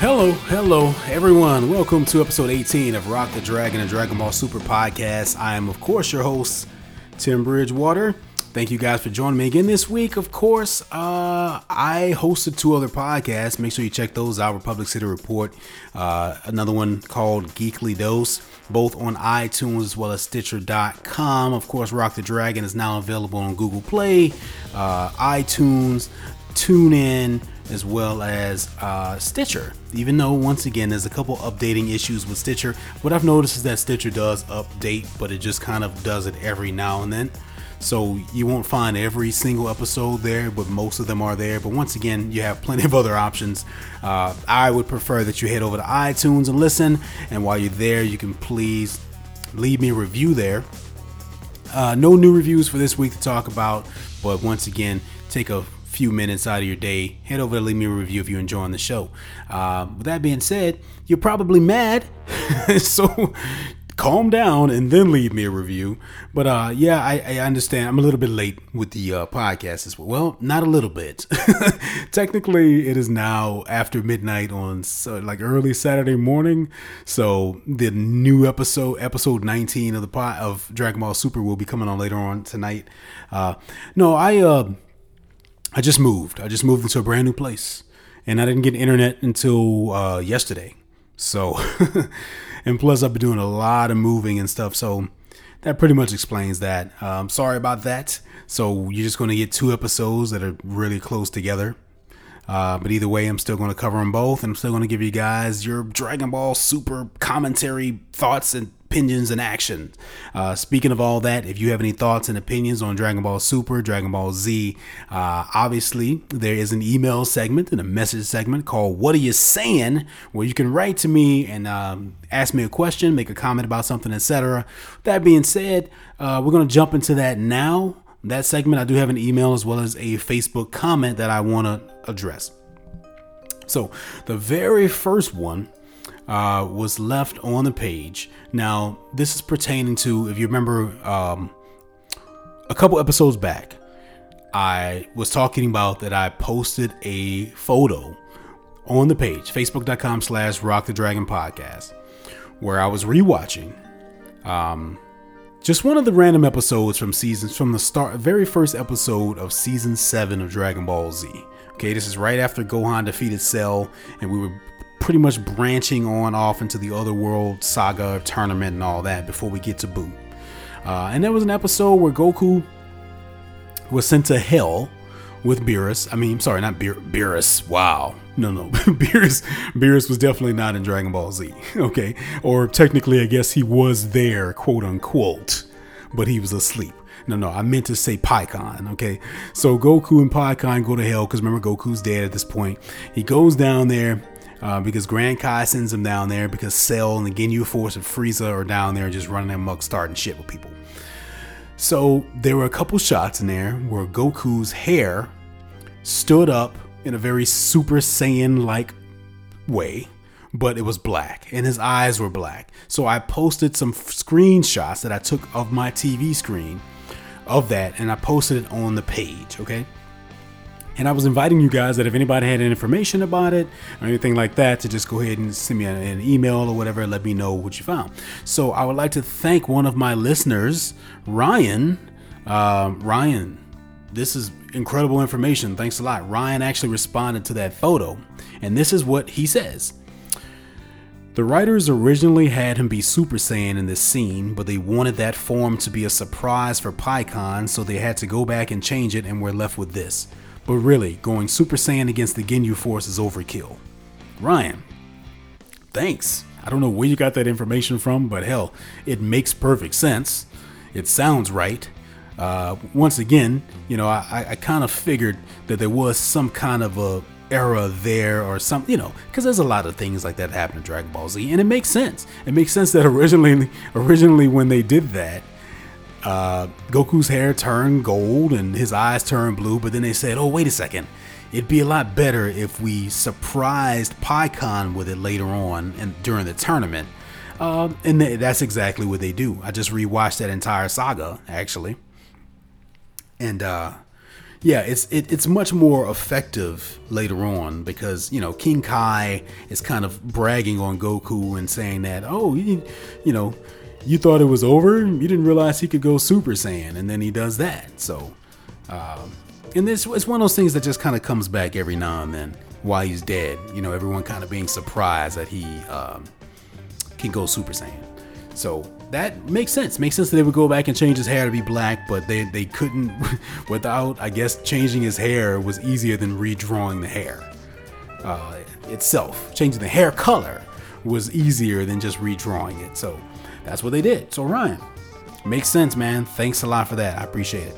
Hello, hello, everyone. Welcome to episode 18 of Rock the Dragon and Dragon Ball Super podcast. I am, of course, your host, Tim Bridgewater. Thank you guys for joining me again this week. Of course, uh, I hosted two other podcasts. Make sure you check those out Republic City Report, uh, another one called Geekly Dose, both on iTunes as well as Stitcher.com. Of course, Rock the Dragon is now available on Google Play, uh, iTunes, TuneIn, as well as uh, Stitcher. Even though, once again, there's a couple updating issues with Stitcher. What I've noticed is that Stitcher does update, but it just kind of does it every now and then. So you won't find every single episode there, but most of them are there. But once again, you have plenty of other options. Uh, I would prefer that you head over to iTunes and listen. And while you're there, you can please leave me a review there. Uh, no new reviews for this week to talk about, but once again, take a few minutes out of your day, head over to leave me a review if you're enjoying the show. Uh, with that being said, you're probably mad, so calm down and then leave me a review. But uh, yeah, I, I, understand. I'm a little bit late with the uh, podcast as well. Well, not a little bit. Technically, it is now after midnight on so, like early Saturday morning. So the new episode, episode 19 of the pot of Dragon Ball Super, will be coming on later on tonight. Uh, no, I uh, I just moved. I just moved into a brand new place, and I didn't get internet until uh, yesterday. So, and plus I've been doing a lot of moving and stuff. So that pretty much explains that. Um, sorry about that. So you're just going to get two episodes that are really close together. Uh, but either way, I'm still going to cover them both. And I'm still going to give you guys your Dragon Ball Super commentary thoughts and opinions and actions. Uh, speaking of all that, if you have any thoughts and opinions on Dragon Ball Super, Dragon Ball Z, uh, obviously there is an email segment and a message segment called What Are You Saying? where you can write to me and um, ask me a question, make a comment about something, etc. That being said, uh, we're going to jump into that now. That segment, I do have an email as well as a Facebook comment that I want to address. So, the very first one uh, was left on the page. Now, this is pertaining to, if you remember, um, a couple episodes back, I was talking about that I posted a photo on the page, facebook.com slash rock the dragon podcast, where I was rewatching um, just one of the random episodes from seasons from the start, very first episode of season seven of Dragon Ball Z. Okay, this is right after Gohan defeated Cell, and we were pretty much branching on off into the other world saga tournament and all that before we get to Buu. Uh, and there was an episode where Goku was sent to hell with Beerus. I mean, sorry, not Beer- Beerus. Wow. No, no. Beerus, Beerus was definitely not in Dragon Ball Z. Okay. Or technically, I guess he was there, quote unquote, but he was asleep. No, no, I meant to say Pikkon. Okay. So Goku and Pikkon go to hell because remember, Goku's dead at this point. He goes down there uh, because Grand Kai sends him down there because Cell and the Ginyu Force and Frieza are down there just running amok, starting shit with people. So there were a couple shots in there where Goku's hair stood up in a very Super Saiyan like way, but it was black and his eyes were black. So I posted some screenshots that I took of my TV screen of that and I posted it on the page, okay? And I was inviting you guys that if anybody had any information about it or anything like that, to just go ahead and send me an email or whatever, let me know what you found. So I would like to thank one of my listeners, Ryan. Uh, Ryan, this is incredible information. Thanks a lot. Ryan actually responded to that photo, and this is what he says. The writers originally had him be Super Saiyan in this scene, but they wanted that form to be a surprise for Pikkon, so they had to go back and change it, and we're left with this. But really, going Super Saiyan against the Ginyu Force is overkill. Ryan, thanks. I don't know where you got that information from, but hell, it makes perfect sense. It sounds right. Uh, once again, you know, I, I kind of figured that there was some kind of a era there or some, you know, because there's a lot of things like that happen in Dragon Ball Z, and it makes sense. It makes sense that originally, originally when they did that, uh, Goku's hair turned gold and his eyes turned blue, but then they said, oh, wait a second. It'd be a lot better if we surprised Pikkon with it later on and during the tournament. Uh, and th- that's exactly what they do. I just rewatched that entire saga, actually. And uh, yeah, it's it, it's much more effective later on because you know King Kai is kind of bragging on Goku and saying that oh you, you know you thought it was over you didn't realize he could go Super Saiyan and then he does that so um, and this it's one of those things that just kind of comes back every now and then while he's dead you know everyone kind of being surprised that he um, can go Super Saiyan so that makes sense. Makes sense that they would go back and change his hair to be black, but they, they couldn't without, I guess, changing his hair was easier than redrawing the hair uh, itself. Changing the hair color was easier than just redrawing it. So that's what they did. So Ryan, makes sense, man. Thanks a lot for that. I appreciate it.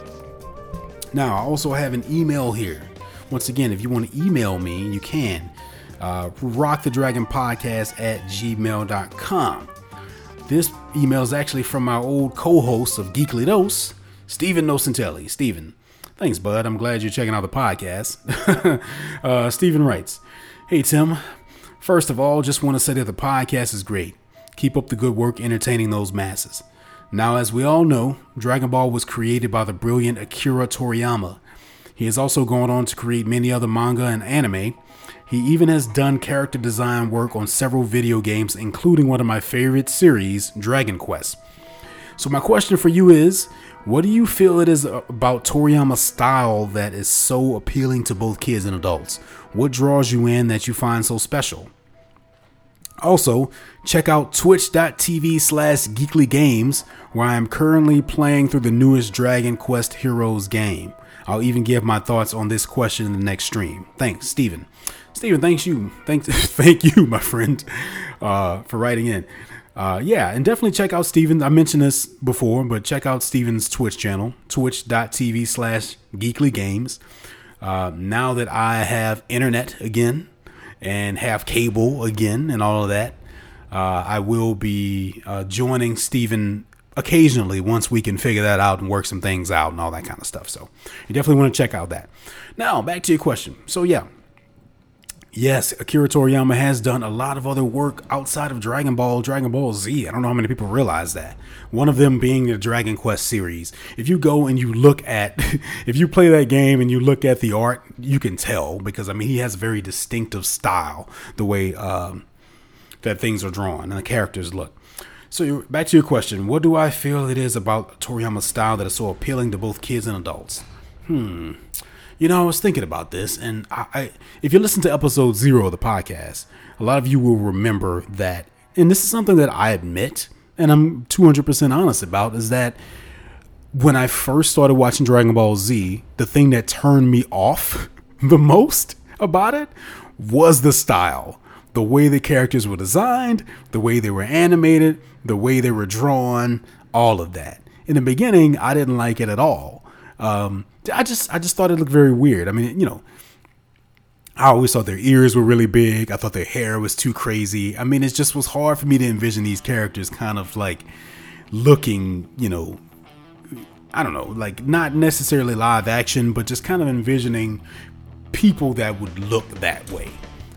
Now, I also have an email here. Once again, if you want to email me, you can. Uh, rockthedragonpodcast at gmail.com. This email is actually from my old co-host of Geekly Dose, Stephen Nocentelli. Stephen, thanks, bud. I'm glad you're checking out the podcast. uh, Stephen writes, Hey, Tim. First of all, just want to say that the podcast is great. Keep up the good work entertaining those masses. Now, as we all know, Dragon Ball was created by the brilliant Akira Toriyama. He has also gone on to create many other manga and anime, he even has done character design work on several video games, including one of my favorite series, Dragon Quest. So, my question for you is what do you feel it is about Toriyama's style that is so appealing to both kids and adults? What draws you in that you find so special? Also, check out twitch.tv slash geekly games, where I am currently playing through the newest Dragon Quest Heroes game. I'll even give my thoughts on this question in the next stream. Thanks, Steven. Steven, thanks you. Thanks, thank you, my friend, uh, for writing in. Uh, yeah, and definitely check out Steven. I mentioned this before, but check out Steven's Twitch channel, twitch.tv slash geekly games. Uh, now that I have internet again and have cable again and all of that, uh, I will be uh, joining Stephen occasionally once we can figure that out and work some things out and all that kind of stuff. So you definitely want to check out that. Now, back to your question. So, yeah, Yes, Akira Toriyama has done a lot of other work outside of Dragon Ball, Dragon Ball Z. I don't know how many people realize that. One of them being the Dragon Quest series. If you go and you look at, if you play that game and you look at the art, you can tell because I mean he has a very distinctive style, the way um, that things are drawn and the characters look. So back to your question, what do I feel it is about Toriyama's style that is so appealing to both kids and adults? Hmm. You know, I was thinking about this, and I, I, if you listen to episode zero of the podcast, a lot of you will remember that, and this is something that I admit, and I'm 200% honest about, is that when I first started watching Dragon Ball Z, the thing that turned me off the most about it was the style. The way the characters were designed, the way they were animated, the way they were drawn, all of that. In the beginning, I didn't like it at all. Um, I just I just thought it looked very weird. I mean, you know, I always thought their ears were really big. I thought their hair was too crazy. I mean, it just was hard for me to envision these characters kind of like looking, you know, I don't know, like not necessarily live action, but just kind of envisioning people that would look that way.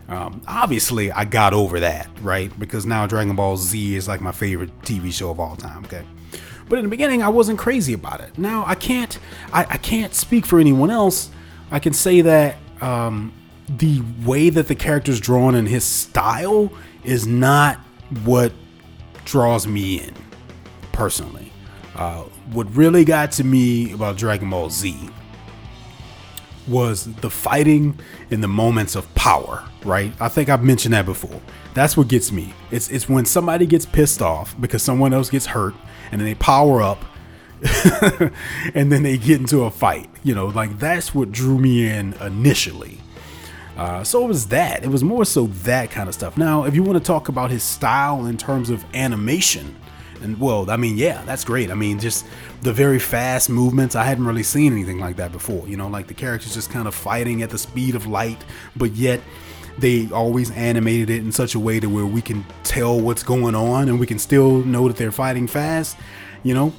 Um, obviously, I got over that, right? Because now Dragon Ball Z is like my favorite TV show of all time. Okay, but in the beginning, I wasn't crazy about it. Now I can't, I, I can't speak for anyone else. I can say that um, the way that the character's drawn and his style is not what draws me in personally. Uh, what really got to me about Dragon Ball Z was the fighting in the moments of power, right? I think I've mentioned that before. That's what gets me. It's it's when somebody gets pissed off because someone else gets hurt and then they power up and then they get into a fight. You know, like that's what drew me in initially. Uh, so it was that. It was more so that kind of stuff. Now, if you want to talk about his style in terms of animation, and well, I mean, yeah, that's great. I mean, just the very fast movements. I hadn't really seen anything like that before. You know, like the characters just kind of fighting at the speed of light, but yet they always animated it in such a way to where we can tell what's going on and we can still know that they're fighting fast, you know.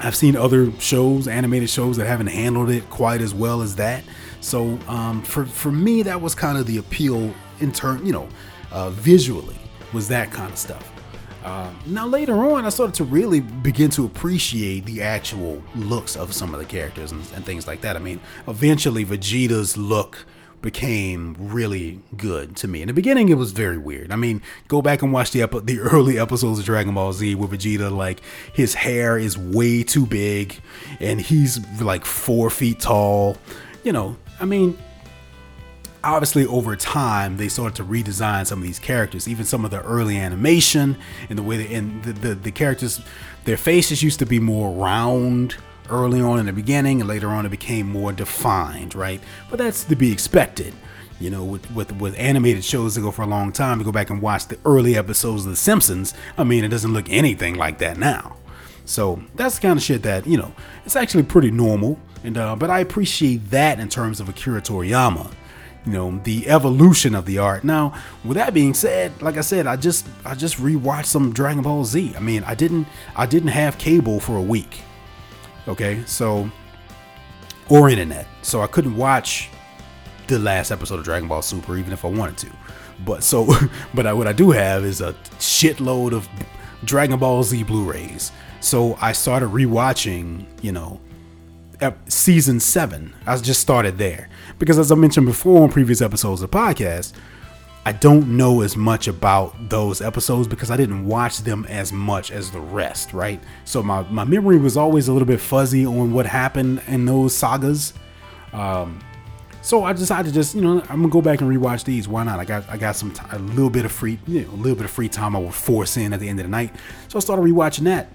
I've seen other shows, animated shows that haven't handled it quite as well as that. So um, for for me, that was kind of the appeal in turn, you know, uh, visually was that kind of stuff. Uh, now later on, I started to really begin to appreciate the actual looks of some of the characters and, and things like that. I mean, eventually Vegeta's look became really good to me. In the beginning, it was very weird. I mean, go back and watch the epi- the early episodes of Dragon Ball Z with Vegeta. Like his hair is way too big, and he's like four feet tall. You know, I mean, obviously over time they started to redesign some of these characters even some of the early animation and the way they and the, the, the characters their faces used to be more round early on in the beginning and later on it became more defined right? But that's to be expected. You know with, with with animated shows that go for a long time to go back and watch the early episodes of the simpsons i mean it doesn't look anything like that now. So that's the kind of shit that you know it's actually pretty normal and uh, but i appreciate that in terms of akira toriyama you know the evolution of the art. Now with that being said like i said i just i just rewatched some dragon ball z. I mean i didn't i didn't have cable for a week okay so or internet. So i couldn't watch the last episode of dragon ball super even if i wanted to. But so but I, what i do have is a shitload of dragon ball z blu-rays. So i started rewatching you know season seven. I just started there. Because, as I mentioned before on previous episodes of the podcast, I don't know as much about those episodes because I didn't watch them as much as the rest, right? So my, my memory was always a little bit fuzzy on what happened in those sagas. Um, so I decided to just, you know, I'm gonna go back and rewatch these. Why not? I got I got some t- a little bit of free, you know, a little bit of free time I would force in at the end of the night. So I started rewatching that,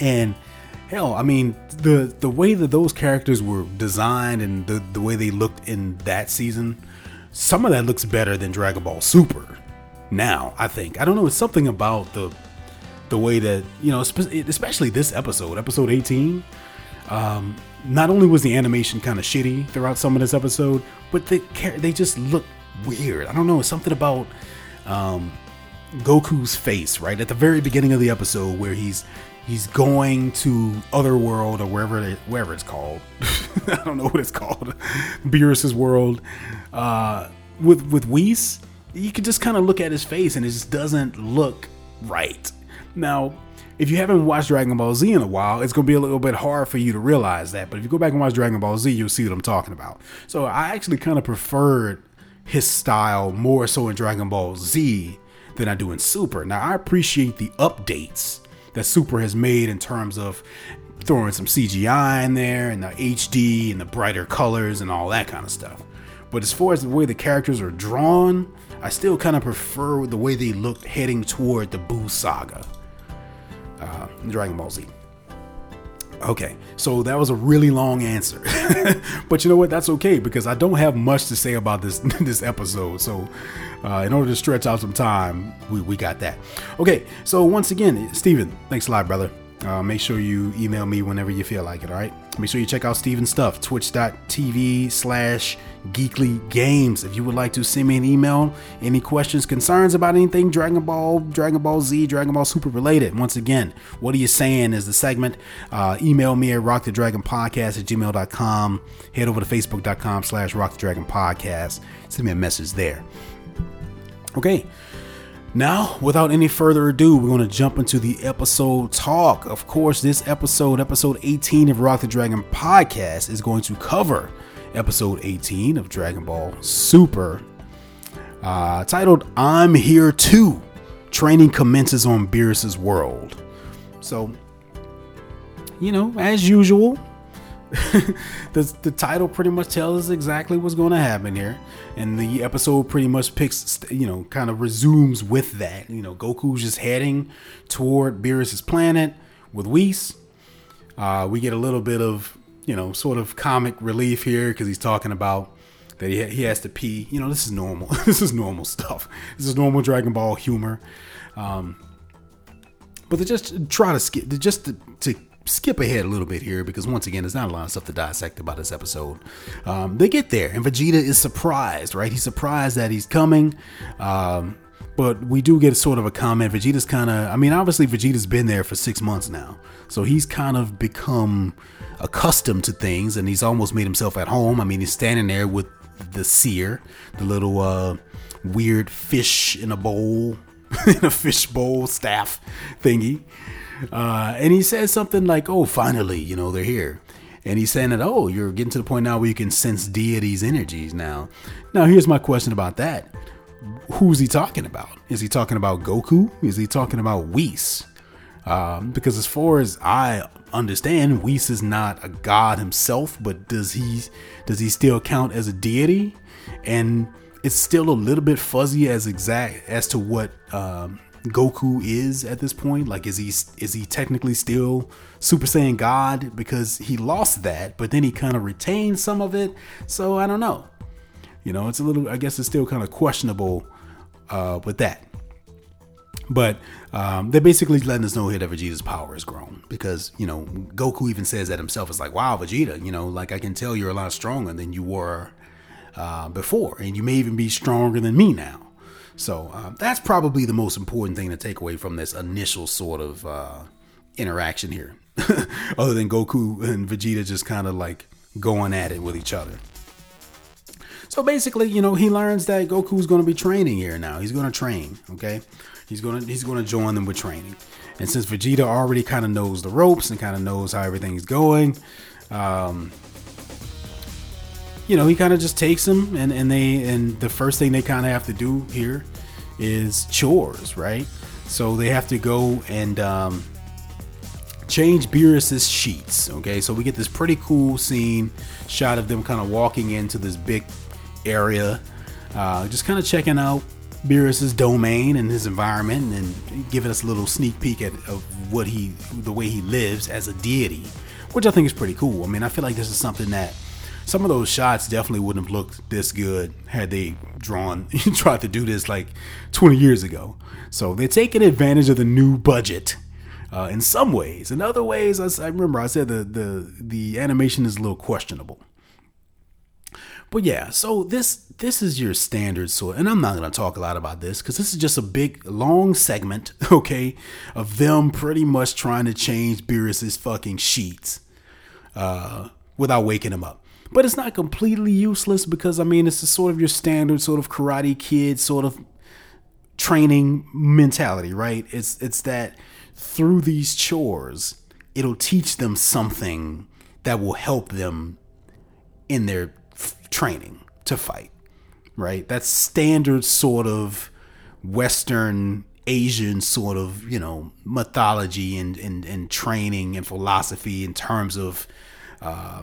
and hell, I mean, the the way that those characters were designed and the the way they looked in that season, some of that looks better than Dragon Ball Super. Now, I think I don't know. It's something about the the way that you know, especially this episode, episode 18. Um, not only was the animation kind of shitty throughout some of this episode, but they they just look weird. I don't know. It's something about um, Goku's face right at the very beginning of the episode where he's he's going to Otherworld or wherever it, wherever it's called. I don't know what it's called. Beerus's world. Uh, with with Whis, you can just kind of look at his face and it just doesn't look right. Now, if you haven't watched Dragon Ball Z in a while, it's going to be a little bit hard for you to realize that. But if you go back and watch Dragon Ball Z, you'll see what I'm talking about. So I actually kind of preferred his style more so in Dragon Ball Z than I do in Super. Now I appreciate the updates that Super has made in terms of throwing some CGI in there and the HD and the brighter colors and all that kind of stuff. But as far as the way the characters are drawn, I still kind of prefer the way they looked heading toward the Buu saga, uh, Dragon Ball Z. Okay, so that was a really long answer, but you know what? That's okay because I don't have much to say about this this episode. So, uh, in order to stretch out some time, we, we got that. Okay, so once again, Steven, thanks a lot, brother. Uh, make sure you email me whenever you feel like it, all right? Make sure you check out Steven's stuff, twitch.tv slash geekly games. If you would like to send me an email, any questions, concerns about anything Dragon Ball, Dragon Ball Z, Dragon Ball Super related, once again, what are you saying is the segment. Uh, email me at rockthedragonpodcast at gmail.com. Head over to facebook.com slash rockthedragonpodcast. Send me a message there. Okay. Now, without any further ado, we're going to jump into the episode talk. Of course, this episode, episode 18 of Rock the Dragon podcast, is going to cover episode 18 of Dragon Ball Super, uh, titled I'm Here Too. Training commences on Beerus's world. So, you know, as usual, the, the title pretty much tells us exactly what's going to happen here. And the episode pretty much picks, you know, kind of resumes with that. You know, Goku's just heading toward Beerus's planet with Whis. Uh, we get a little bit of, you know, sort of comic relief here because he's talking about that he, he has to pee. You know, this is normal. this is normal stuff. This is normal Dragon Ball humor. Um, but to just try to skip, just to, to skip ahead a little bit here because once again, there's not a lot of stuff to dissect about this episode. Um, they get there, and Vegeta is surprised, right? He's surprised that he's coming. Um, but we do get sort of a comment. Vegeta's kind of, I mean, obviously, Vegeta's been there for six months now. So he's kind of become accustomed to things and he's almost made himself at home. I mean, he's standing there with the seer, the little uh, weird fish in a bowl in a fishbowl staff thingy. Uh, and he says something like, "Oh, finally, you know, they're here." And he's saying that, "Oh, you're getting to the point now where you can sense deity's energies now." Now, here's my question about that: Who's he talking about? Is he talking about Goku? Is he talking about Whis? Um, because as far as I understand, Whis is not a god himself, but does he does he still count as a deity? And it's still a little bit fuzzy as exact as to what um, Goku is at this point. Like, is he is he technically still Super Saiyan God because he lost that, but then he kind of retained some of it? So I don't know. You know, it's a little. I guess it's still kind of questionable uh, with that. But um, they're basically letting us know here that Vegeta's power has grown because you know Goku even says that himself. It's like, wow, Vegeta, you know, like I can tell you're a lot stronger than you were uh, before, and you may even be stronger than me now. So uh, that's probably the most important thing to take away from this initial sort of uh, interaction here, other than Goku and Vegeta just kind of like going at it with each other. So basically, you know, he learns that Goku's going to be training here now. He's going to train, okay? He's going to he's going to join them with training. And since Vegeta already kind of knows the ropes and kind of knows how everything's going, um, you know, he kind of just takes them and, and they and the first thing they kind of have to do here is chores, right? So they have to go and um, change Beerus's sheets. Okay, so we get this pretty cool scene shot of them kind of walking into this big area, uh, just kind of checking out Beerus's domain and his environment, and giving us a little sneak peek at of what he, the way he lives as a deity, which I think is pretty cool. I mean, I feel like this is something that some of those shots definitely wouldn't have looked this good had they drawn tried to do this like 20 years ago. So they're taking advantage of the new budget uh, in some ways. In other ways, I, I remember I said the the the animation is a little questionable. But yeah, so this this is your standard sort, and I'm not gonna talk a lot about this because this is just a big long segment, okay, of them pretty much trying to change Beerus's fucking sheets uh, without waking him up but it's not completely useless because I mean it's a sort of your standard sort of karate kid sort of training mentality, right? It's it's that through these chores, it'll teach them something that will help them in their f- training to fight, right? That's standard sort of Western Asian sort of, you know, mythology and, and, and training and philosophy in terms of uh,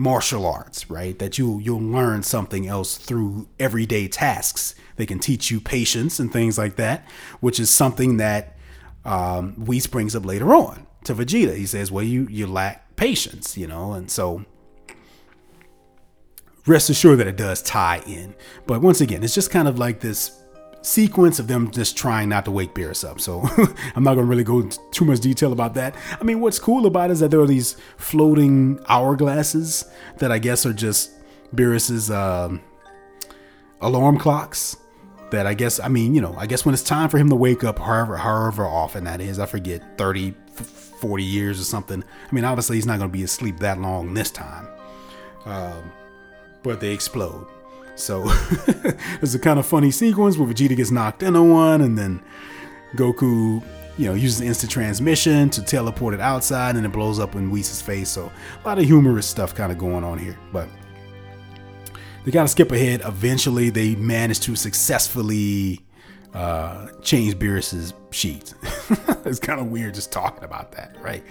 martial arts, right? That you you'll learn something else through everyday tasks. They can teach you patience and things like that, which is something that um, Whis brings up later on to Vegeta. He says, "Well, you you lack patience, you know," and so rest assured that it does tie in. But once again, it's just kind of like this sequence of them just trying not to wake Beerus up. So I'm not gonna really go into too much detail about that. I mean, what's cool about it is that there are these floating hourglasses that I guess are just Beerus's um, alarm clocks. That I guess, I mean, you know, I guess when it's time for him to wake up, however, however often that is, I forget, 30, 40 years or something. I mean, obviously he's not going to be asleep that long this time. Um, but they explode. So it's a kind of funny sequence where Vegeta gets knocked into one, and then Goku, you know, uses instant transmission to teleport it outside, and it blows up in Whis' face. So a lot of humorous stuff kind of going on here, but they kind of skip ahead. Eventually, they manage to successfully uh, change Beerus's sheets. it's kind of weird just talking about that, right?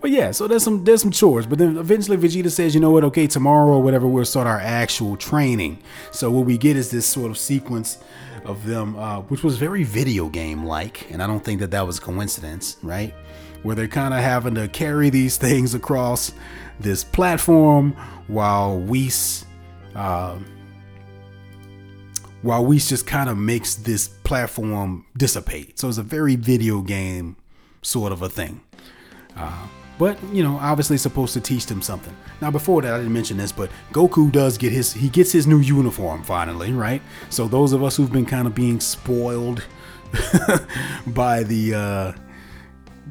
But yeah, so there's some there's some chores, but then eventually Vegeta says, you know what? Okay, tomorrow or whatever, we'll start our actual training. So what we get is this sort of sequence of them, uh, which was very video game like, and I don't think that that was a coincidence, right? Where they're kind of having to carry these things across this platform while Whis. Uh, while Whis just kind of makes this platform dissipate. So it's a very video game sort of a thing. Uh, but you know, obviously supposed to teach them something. Now, before that, I didn't mention this, but Goku does get his he gets his new uniform finally, right? So those of us who've been kind of being spoiled by the uh,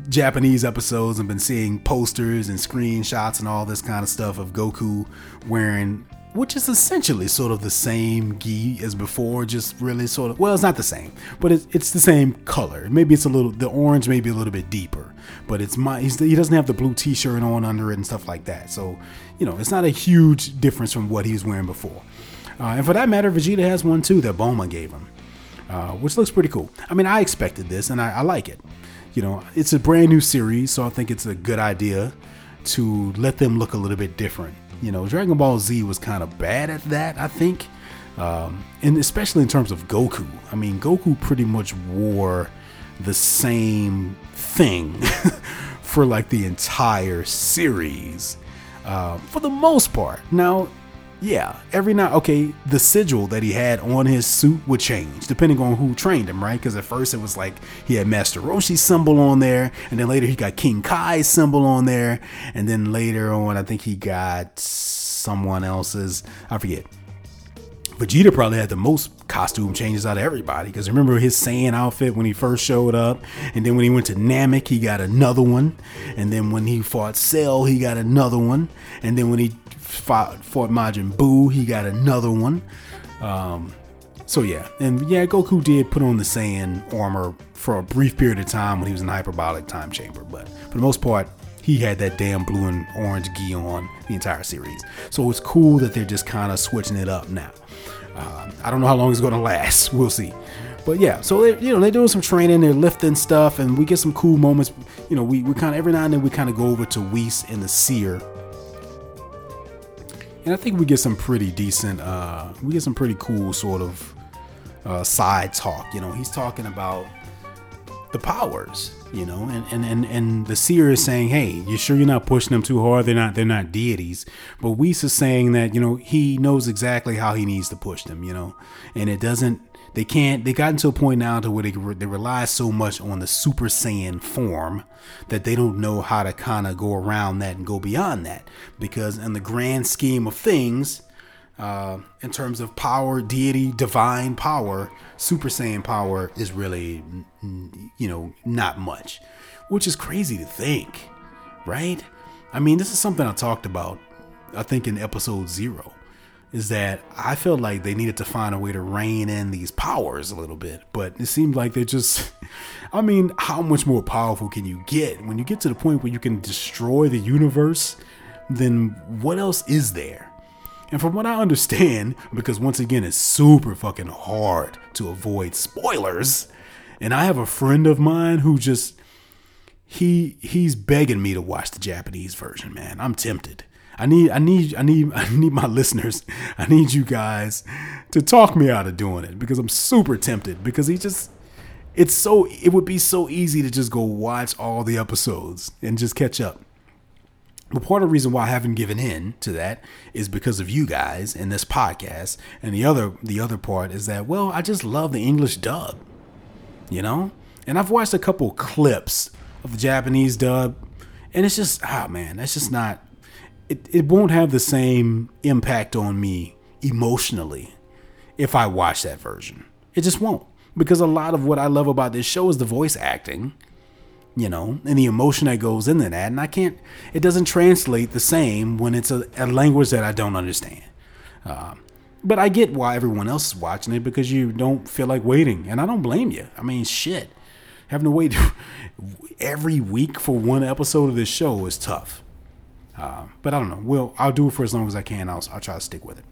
Japanese episodes and been seeing posters and screenshots and all this kind of stuff of Goku wearing which is essentially sort of the same gi as before, just really sort of well, it's not the same, but it's, it's the same color. Maybe it's a little the orange, maybe a little bit deeper, but it's my he doesn't have the blue T-shirt on under it and stuff like that. So you know, it's not a huge difference from what he was wearing before. Uh, and for that matter, Vegeta has one too that Bulma gave him, uh, which looks pretty cool. I mean, I expected this and I, I like it. You know, it's a brand new series, so I think it's a good idea to let them look a little bit different you know, Dragon Ball Z was kind of bad at that, I think. Um, and especially in terms of Goku. I mean, Goku pretty much wore the same thing for like the entire series uh, for the most part. Now, yeah, every now okay, the sigil that he had on his suit would change depending on who trained him, right? Because at first it was like he had Master Roshi's symbol on there, and then later he got King Kai's symbol on there, and then later on I think he got someone else's. I forget. Vegeta probably had the most costume changes out of everybody because remember his Saiyan outfit when he first showed up, and then when he went to Namek, he got another one, and then when he fought Cell, he got another one, and then when he fought, fought Majin Buu. He got another one. Um, so yeah, and yeah, Goku did put on the Saiyan armor for a brief period of time when he was in the hyperbolic time chamber, but for the most part, he had that damn blue and orange gi on the entire series. So it's cool that they're just kind of switching it up now. Uh, I don't know how long it's going to last. We'll see. But yeah, so they, you know they're doing some training, they're lifting stuff, and we get some cool moments. You know, we, we kind of every now and then we kind of go over to Whis and the Seer and I think we get some pretty decent, uh, we get some pretty cool sort of uh, side talk. You know, he's talking about the powers, you know, and, and, and, and the seer is saying, Hey, you sure you're not pushing them too hard? They're not, they're not deities. But Whis is saying that, you know, he knows exactly how he needs to push them, you know, and it doesn't, they can't they gotten to a point now to where they, they rely so much on the super saiyan form that they don't know how to kind of go around that and go beyond that. Because in the grand scheme of things uh, in terms of power deity divine power super saiyan power is really you know not much. Which is crazy to think right? I mean this is something i talked about i think in episode zero is that I felt like they needed to find a way to rein in these powers a little bit, but it seemed like they're just. I mean, how much more powerful can you get when you get to the point where you can destroy the universe? Then what else is there? And from what I understand, because once again, it's super fucking hard to avoid spoilers, and I have a friend of mine who just he he's begging me to watch the Japanese version, man. I'm tempted. I need I need I need I need my listeners. I need you guys to talk me out of doing it because I'm super tempted because he just it's so it would be so easy to just go watch all the episodes and just catch up. But part of the reason why I haven't given in to that is because of you guys and this podcast. And the other the other part is that well, I just love the English dub. You know? And I've watched a couple clips of the Japanese dub and it's just ah man, that's just not it, it won't have the same impact on me emotionally if I watch that version. It just won't. Because a lot of what I love about this show is the voice acting, you know, and the emotion that goes into that. And I can't, it doesn't translate the same when it's a, a language that I don't understand. Uh, but I get why everyone else is watching it because you don't feel like waiting. And I don't blame you. I mean, shit. Having to wait every week for one episode of this show is tough. Uh, but I don't know. Well, I'll do it for as long as I can. I'll, I'll try to stick with it.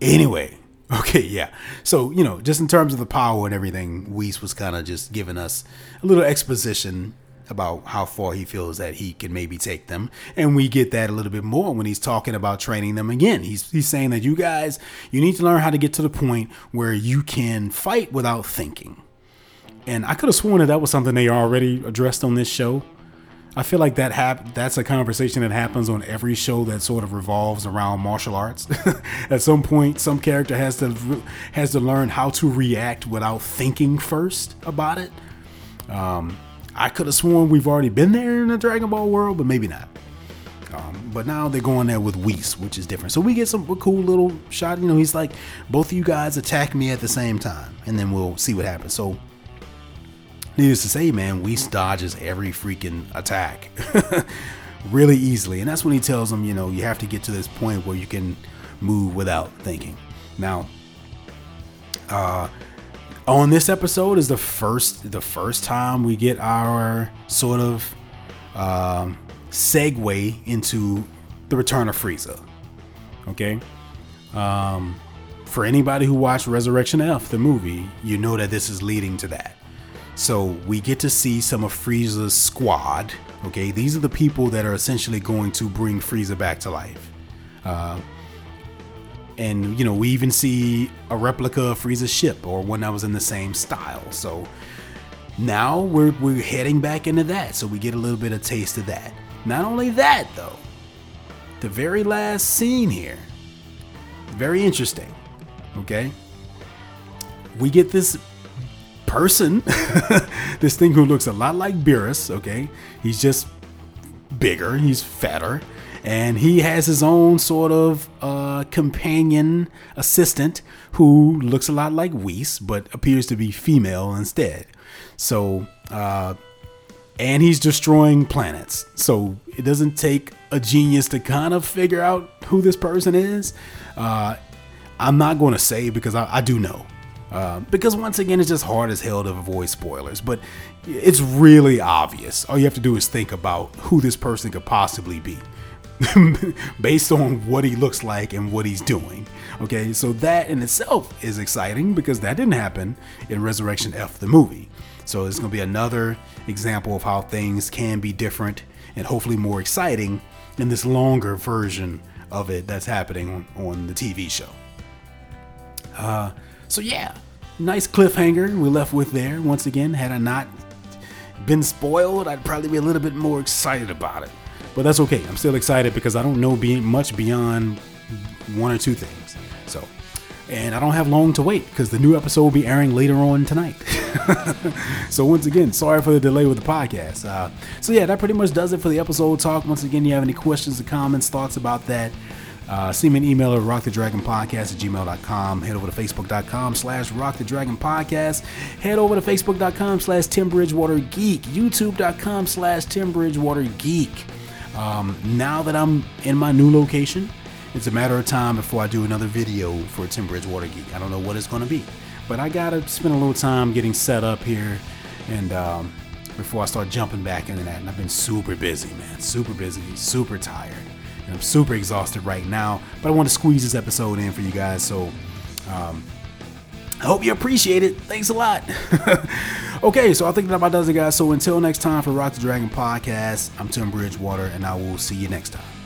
Anyway, okay, yeah. So, you know, just in terms of the power and everything, Whis was kind of just giving us a little exposition about how far he feels that he can maybe take them. And we get that a little bit more when he's talking about training them again. He's he's saying that you guys, you need to learn how to get to the point where you can fight without thinking. And I could have sworn that that was something they already addressed on this show. I feel like that hap- that's a conversation that happens on every show that sort of revolves around martial arts. At some point, some character has to has to learn how to react without thinking first about it. Um, I could have sworn we've already been there in the Dragon Ball world, but maybe not. Um, but now they're going there with Whis, which is different. So we get some cool little shot. You know, he's like, both of you guys attack me at the same time, and then we'll see what happens. So Needless to say, man, Whis dodges every freaking attack. really easily. And that's when he tells them, you know, you have to get to this point where you can move without thinking. Now, uh, on this episode is the first the first time we get our sort of um, segue into the return of Frieza. Okay, um, for anybody who watched Resurrection F, the movie, you know that this is leading to that. So we get to see some of Frieza's squad. Okay, these are the people that are essentially going to bring Frieza back to life. Uh, and you know, we even see a replica of Frieza's ship or one that was in the same style. So now we're we're heading back into that. So we get a little bit of taste of that. Not only that though, the very last scene here, very interesting. Okay, we get this person, this thing who looks a lot like Beerus. Okay, he's just bigger, he's fatter, and he has his own sort of uh, companion assistant who looks a lot like Whis, but appears to be female instead. So, uh, and he's destroying planets. So it doesn't take a genius to kind of figure out who this person is. Uh, I'm not going to say because I, I do know. Uh, because once again, it's just hard as hell to avoid spoilers, but it's really obvious. All you have to do is think about who this person could possibly be. based on what he looks like and what he's doing. Okay, so that in itself is exciting because that didn't happen in Resurrection F, the movie. So it's going to be another example of how things can be different and hopefully more exciting in this longer version of it that's happening on, on the TV show. Uh, so yeah, nice cliffhanger we left with there. Once again, had I not been spoiled, I'd probably be a little bit more excited about it. But that's okay. I'm still excited because I don't know be- much beyond one or two things. So, and I don't have long to wait because the new episode will be airing later on tonight. so once again, sorry for the delay with the podcast. Uh, so yeah, that pretty much does it for the episode talk. Once again, you have any questions or comments, thoughts about that? Uh, send me an email at rockthedragonpodcast at gmail.com. Head over to facebook.com slash rockthedragonpodcast. Head over to facebook.com slash timbridgewatergeek. youtube.com slash timbridgewatergeek. Um, now that I'm in my new location, it's a matter of time before I do another video for Tim Bridgewater Geek. I don't know what it's going to be, but I gotta spend a little time getting set up here, and um, before I start jumping back into that. And I've been super busy, man, super busy, super tired, I'm super exhausted right now. But I want to squeeze this episode in for you guys, so um, I hope you appreciate it. Thanks a lot. okay, so I think that about does it, guys. So until next time for Rock the Dragon podcast, I'm Tim Bridgewater, and I will see you next time.